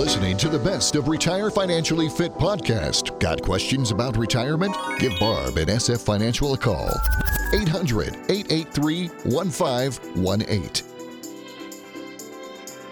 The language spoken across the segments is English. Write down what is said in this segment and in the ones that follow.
listening to the best of Retire Financially Fit podcast. Got questions about retirement? Give Barb and SF Financial a call. 800 883 1518.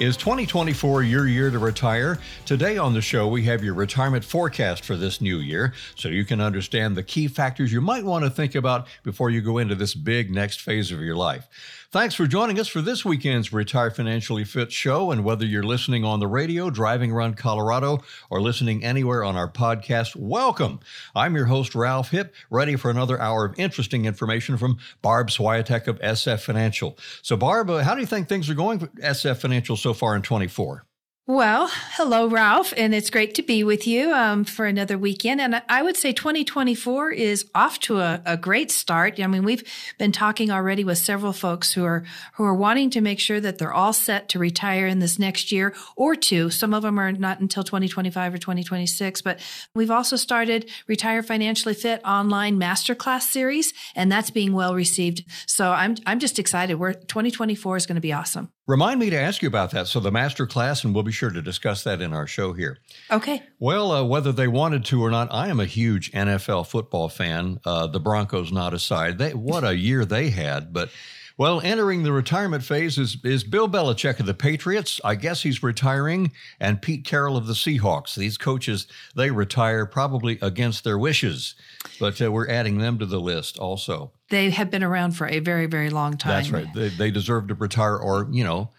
Is 2024 your year to retire? Today on the show, we have your retirement forecast for this new year so you can understand the key factors you might want to think about before you go into this big next phase of your life. Thanks for joining us for this weekend's Retire Financially Fit show. And whether you're listening on the radio, driving around Colorado, or listening anywhere on our podcast, welcome. I'm your host, Ralph Hip, ready for another hour of interesting information from Barb Swiatek of SF Financial. So, Barb, uh, how do you think things are going for SF Financial so far in 24? Well, hello, Ralph, and it's great to be with you um, for another weekend. And I would say 2024 is off to a, a, great start. I mean, we've been talking already with several folks who are who are wanting to make sure that they're all set to retire in this next year or two. Some of them are not until 2025 or 2026, but we've also started Retire Financially Fit online masterclass series, and that's being well received. So I'm I'm just excited. We're 2024 is going to be awesome. Remind me to ask you about that. So, the master class, and we'll be sure to discuss that in our show here. Okay. Well, uh, whether they wanted to or not, I am a huge NFL football fan. Uh, the Broncos not aside. They, what a year they had. But well, entering the retirement phase is, is Bill Belichick of the Patriots. I guess he's retiring, and Pete Carroll of the Seahawks. These coaches, they retire probably against their wishes, but uh, we're adding them to the list also. They have been around for a very, very long time. That's right. They, they deserve to retire, or, you know,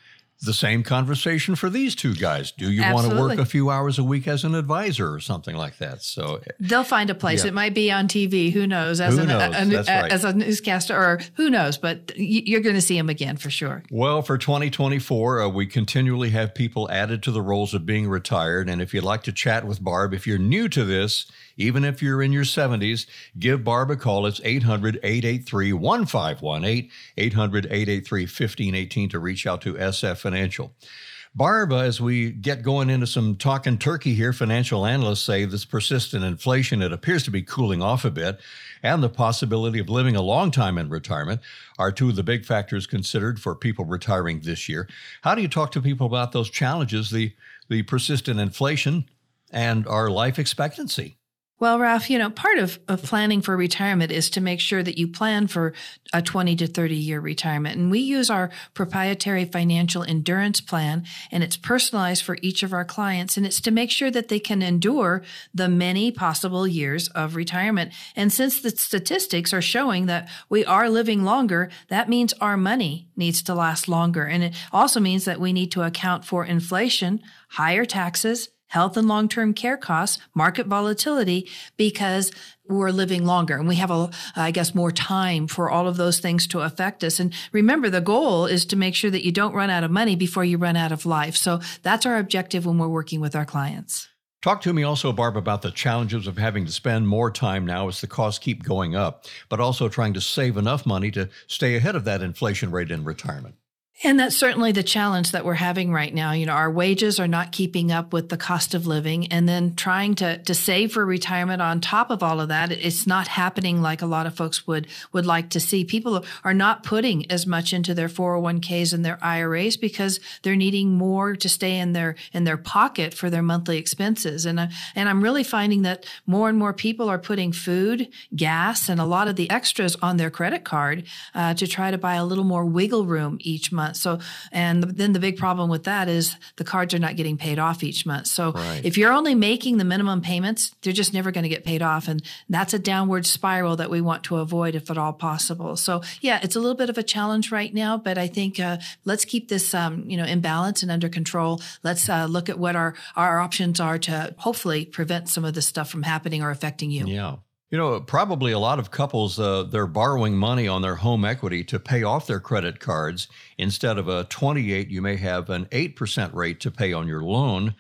the same conversation for these two guys. Do you Absolutely. want to work a few hours a week as an advisor or something like that? So they'll find a place. Yeah. It might be on TV. Who knows? As who knows? A, a, right. as a newscaster, or who knows? But you're going to see them again for sure. Well, for 2024, uh, we continually have people added to the rolls of being retired. And if you'd like to chat with Barb, if you're new to this, even if you're in your 70s, give Barb a call. It's 800 883 1518, 800 883 1518 to reach out to SF Financial. Barb, as we get going into some talking turkey here, financial analysts say this persistent inflation, it appears to be cooling off a bit, and the possibility of living a long time in retirement are two of the big factors considered for people retiring this year. How do you talk to people about those challenges, the, the persistent inflation and our life expectancy? Well, Ralph, you know, part of, of planning for retirement is to make sure that you plan for a 20 to 30 year retirement. And we use our proprietary financial endurance plan and it's personalized for each of our clients. And it's to make sure that they can endure the many possible years of retirement. And since the statistics are showing that we are living longer, that means our money needs to last longer. And it also means that we need to account for inflation, higher taxes, health and long-term care costs, market volatility, because we're living longer and we have a, I guess, more time for all of those things to affect us. And remember, the goal is to make sure that you don't run out of money before you run out of life. So that's our objective when we're working with our clients. Talk to me also, Barb, about the challenges of having to spend more time now as the costs keep going up, but also trying to save enough money to stay ahead of that inflation rate in retirement. And that's certainly the challenge that we're having right now. You know, our wages are not keeping up with the cost of living and then trying to, to save for retirement on top of all of that. It's not happening like a lot of folks would, would like to see. People are not putting as much into their 401ks and their IRAs because they're needing more to stay in their, in their pocket for their monthly expenses. And, uh, and I'm really finding that more and more people are putting food, gas, and a lot of the extras on their credit card uh, to try to buy a little more wiggle room each month month. So, and then the big problem with that is the cards are not getting paid off each month. So, right. if you're only making the minimum payments, they're just never going to get paid off. And that's a downward spiral that we want to avoid if at all possible. So, yeah, it's a little bit of a challenge right now, but I think uh, let's keep this, um, you know, in balance and under control. Let's uh, look at what our, our options are to hopefully prevent some of this stuff from happening or affecting you. Yeah. You know, probably a lot of couples, uh, they're borrowing money on their home equity to pay off their credit cards. Instead of a 28, you may have an 8% rate to pay on your loan.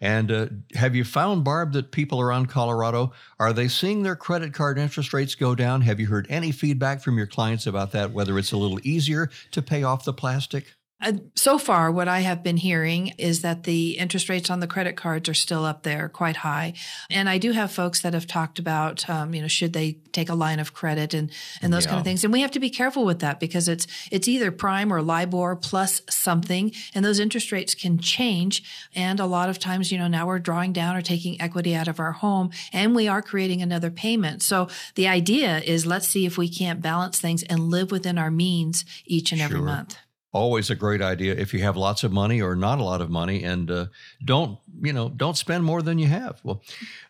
And uh, have you found, Barb, that people around Colorado, are they seeing their credit card interest rates go down? Have you heard any feedback from your clients about that, whether it's a little easier to pay off the plastic? Uh, so far, what I have been hearing is that the interest rates on the credit cards are still up there quite high. And I do have folks that have talked about, um, you know, should they take a line of credit and, and those yeah. kind of things. And we have to be careful with that because it's, it's either prime or LIBOR plus something. And those interest rates can change. And a lot of times, you know, now we're drawing down or taking equity out of our home and we are creating another payment. So the idea is let's see if we can't balance things and live within our means each and every month always a great idea if you have lots of money or not a lot of money and uh, don't you know don't spend more than you have. Well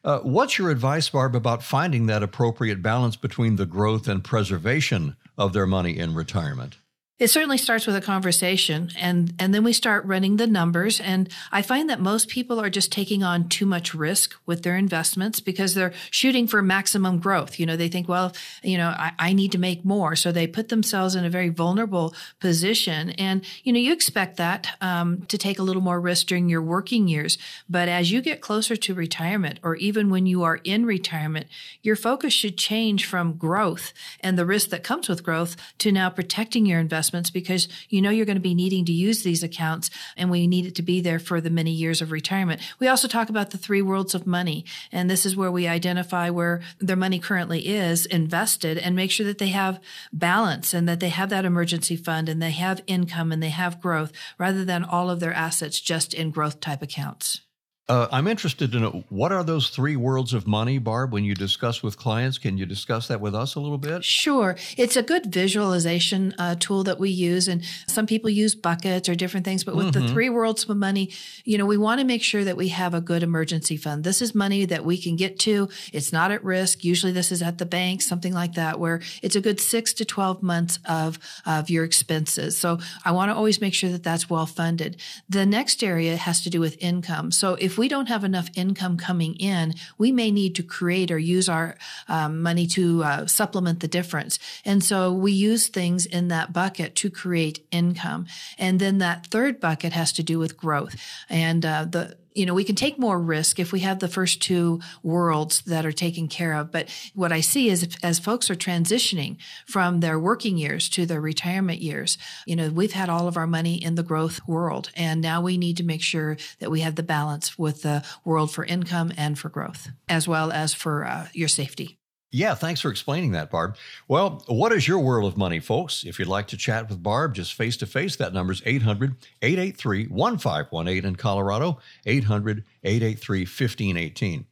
uh, what's your advice barb about finding that appropriate balance between the growth and preservation of their money in retirement it certainly starts with a conversation and and then we start running the numbers and I find that most people are just taking on too much risk with their investments because they're shooting for maximum growth. You know, they think, well, you know, I, I need to make more. So they put themselves in a very vulnerable position. And, you know, you expect that um, to take a little more risk during your working years. But as you get closer to retirement or even when you are in retirement, your focus should change from growth and the risk that comes with growth to now protecting your investment investments because you know you're going to be needing to use these accounts and we need it to be there for the many years of retirement. We also talk about the three worlds of money. And this is where we identify where their money currently is invested and make sure that they have balance and that they have that emergency fund and they have income and they have growth rather than all of their assets just in growth type accounts. Uh, I'm interested to know what are those three worlds of money, Barb, when you discuss with clients? Can you discuss that with us a little bit? Sure. It's a good visualization uh, tool that we use. And some people use buckets or different things. But with mm-hmm. the three worlds of money, you know, we want to make sure that we have a good emergency fund. This is money that we can get to. It's not at risk. Usually this is at the bank, something like that, where it's a good six to 12 months of, of your expenses. So I want to always make sure that that's well funded. The next area has to do with income. So if if we don't have enough income coming in, we may need to create or use our um, money to uh, supplement the difference. And so we use things in that bucket to create income. And then that third bucket has to do with growth. And uh, the you know, we can take more risk if we have the first two worlds that are taken care of. But what I see is if, as folks are transitioning from their working years to their retirement years, you know, we've had all of our money in the growth world. And now we need to make sure that we have the balance with the world for income and for growth, as well as for uh, your safety. Yeah, thanks for explaining that, Barb. Well, what is your world of money, folks? If you'd like to chat with Barb just face to face, that number is 800 883 1518 in Colorado, 800 883 1518.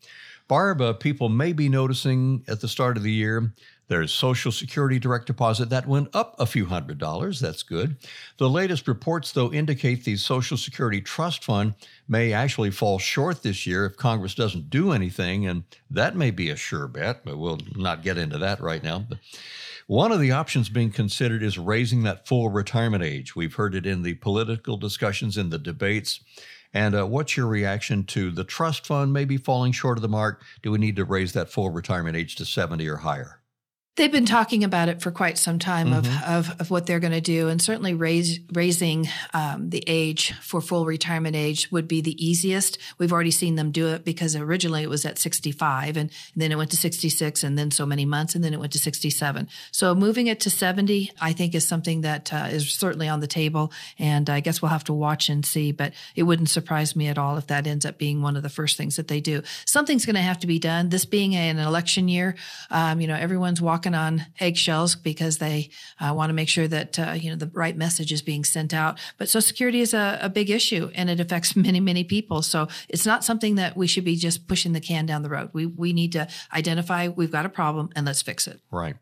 Barb, uh, people may be noticing at the start of the year there's Social Security direct deposit that went up a few hundred dollars. That's good. The latest reports, though, indicate the Social Security Trust Fund may actually fall short this year if Congress doesn't do anything, and that may be a sure bet, but we'll not get into that right now. But one of the options being considered is raising that full retirement age. We've heard it in the political discussions, in the debates. And uh, what's your reaction to the trust fund maybe falling short of the mark? Do we need to raise that full retirement age to 70 or higher? They've been talking about it for quite some time mm-hmm. of, of, of, what they're going to do. And certainly raise, raising um, the age for full retirement age would be the easiest. We've already seen them do it because originally it was at 65 and, and then it went to 66 and then so many months and then it went to 67. So moving it to 70, I think is something that uh, is certainly on the table. And I guess we'll have to watch and see, but it wouldn't surprise me at all if that ends up being one of the first things that they do. Something's going to have to be done. This being an election year, um, you know, everyone's walking walking on eggshells because they uh, want to make sure that uh, you know the right message is being sent out. But Social Security is a, a big issue and it affects many many people. So it's not something that we should be just pushing the can down the road. We we need to identify we've got a problem and let's fix it. Right.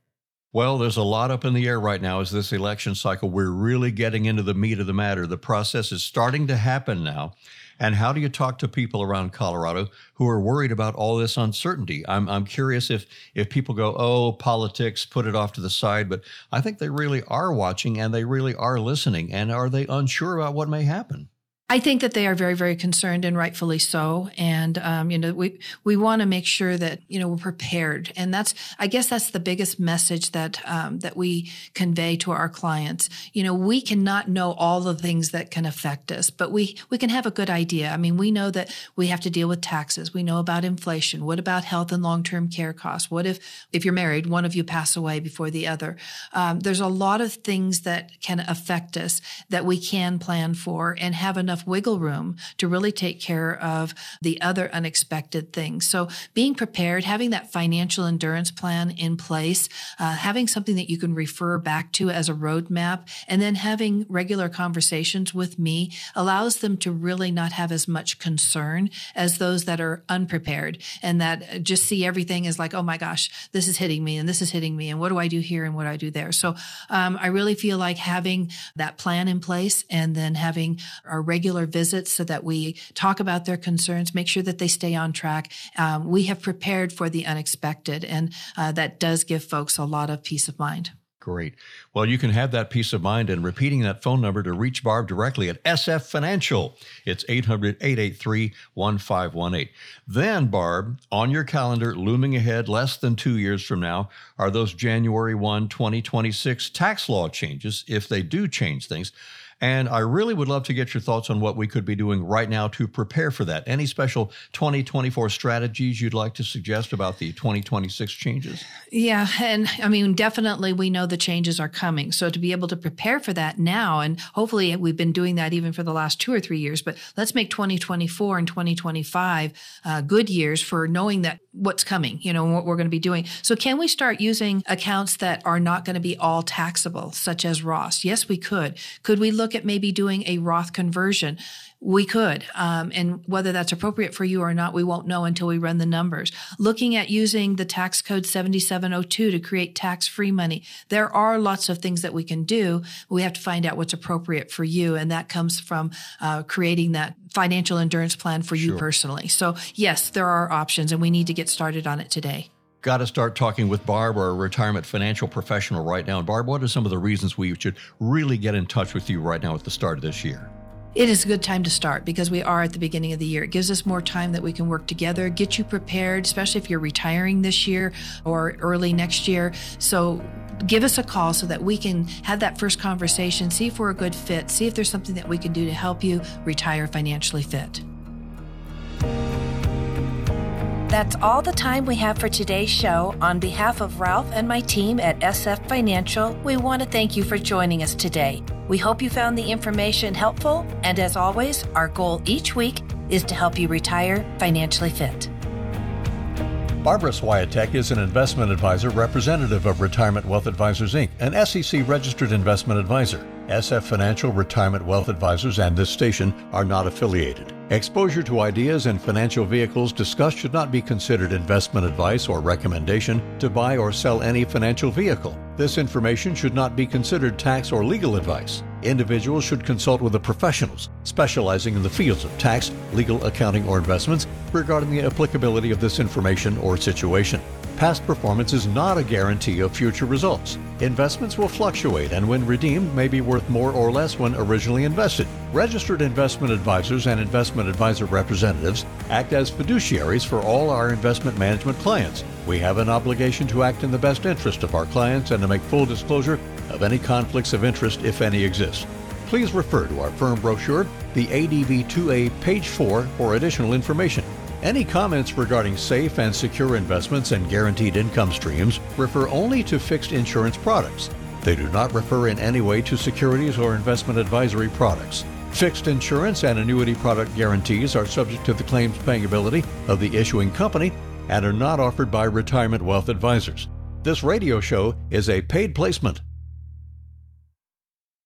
Well, there's a lot up in the air right now as this election cycle. We're really getting into the meat of the matter. The process is starting to happen now. And how do you talk to people around Colorado who are worried about all this uncertainty? I'm, I'm curious if, if people go, oh, politics, put it off to the side. But I think they really are watching and they really are listening. And are they unsure about what may happen? I think that they are very, very concerned and rightfully so. And, um, you know, we, we want to make sure that, you know, we're prepared. And that's, I guess that's the biggest message that, um, that we convey to our clients. You know, we cannot know all the things that can affect us, but we, we can have a good idea. I mean, we know that we have to deal with taxes. We know about inflation. What about health and long-term care costs? What if, if you're married, one of you pass away before the other? Um, there's a lot of things that can affect us that we can plan for and have enough enough wiggle room to really take care of the other unexpected things. So being prepared, having that financial endurance plan in place, uh, having something that you can refer back to as a roadmap, and then having regular conversations with me allows them to really not have as much concern as those that are unprepared and that just see everything as like, oh my gosh, this is hitting me and this is hitting me and what do I do here and what do I do there. So um, I really feel like having that plan in place and then having our regular regular visits so that we talk about their concerns, make sure that they stay on track. Um, we have prepared for the unexpected, and uh, that does give folks a lot of peace of mind. Great. Well, you can have that peace of mind and repeating that phone number to reach Barb directly at SF Financial. It's 800 883 1518. Then, Barb, on your calendar, looming ahead less than two years from now, are those January 1, 2026 tax law changes, if they do change things. And I really would love to get your thoughts on what we could be doing right now to prepare for that. Any special 2024 strategies you'd like to suggest about the 2026 changes? Yeah. And I mean, definitely we know the changes are coming. So to be able to prepare for that now, and hopefully we've been doing that even for the last two or three years, but let's make 2024 and 2025 uh, good years for knowing that what's coming, you know, what we're going to be doing. So can we start using accounts that are not going to be all taxable, such as Roth? Yes, we could. Could we look at maybe doing a Roth conversion? We could. Um, and whether that's appropriate for you or not, we won't know until we run the numbers. Looking at using the tax code 7702 to create tax free money. There are lots of things that we can do. We have to find out what's appropriate for you. And that comes from uh, creating that financial endurance plan for you personally. So, yes, there are options, and we need to get started on it today. Got to start talking with Barb, our retirement financial professional, right now. And Barb, what are some of the reasons we should really get in touch with you right now at the start of this year? It is a good time to start because we are at the beginning of the year. It gives us more time that we can work together, get you prepared, especially if you're retiring this year or early next year. So give us a call so that we can have that first conversation, see if we're a good fit, see if there's something that we can do to help you retire financially fit. That's all the time we have for today's show. On behalf of Ralph and my team at SF Financial, we want to thank you for joining us today. We hope you found the information helpful, and as always, our goal each week is to help you retire financially fit. Barbara Swiatek is an investment advisor representative of Retirement Wealth Advisors Inc., an SEC registered investment advisor. SF Financial Retirement Wealth Advisors and this station are not affiliated. Exposure to ideas and financial vehicles discussed should not be considered investment advice or recommendation to buy or sell any financial vehicle. This information should not be considered tax or legal advice. Individuals should consult with the professionals specializing in the fields of tax, legal, accounting, or investments regarding the applicability of this information or situation. Past performance is not a guarantee of future results. Investments will fluctuate and when redeemed may be worth more or less when originally invested. Registered investment advisors and investment advisor representatives act as fiduciaries for all our investment management clients. We have an obligation to act in the best interest of our clients and to make full disclosure of any conflicts of interest if any exist. Please refer to our firm brochure, the ADV 2A, page 4, for additional information. Any comments regarding safe and secure investments and guaranteed income streams refer only to fixed insurance products. They do not refer in any way to securities or investment advisory products. Fixed insurance and annuity product guarantees are subject to the claims paying ability of the issuing company and are not offered by retirement wealth advisors. This radio show is a paid placement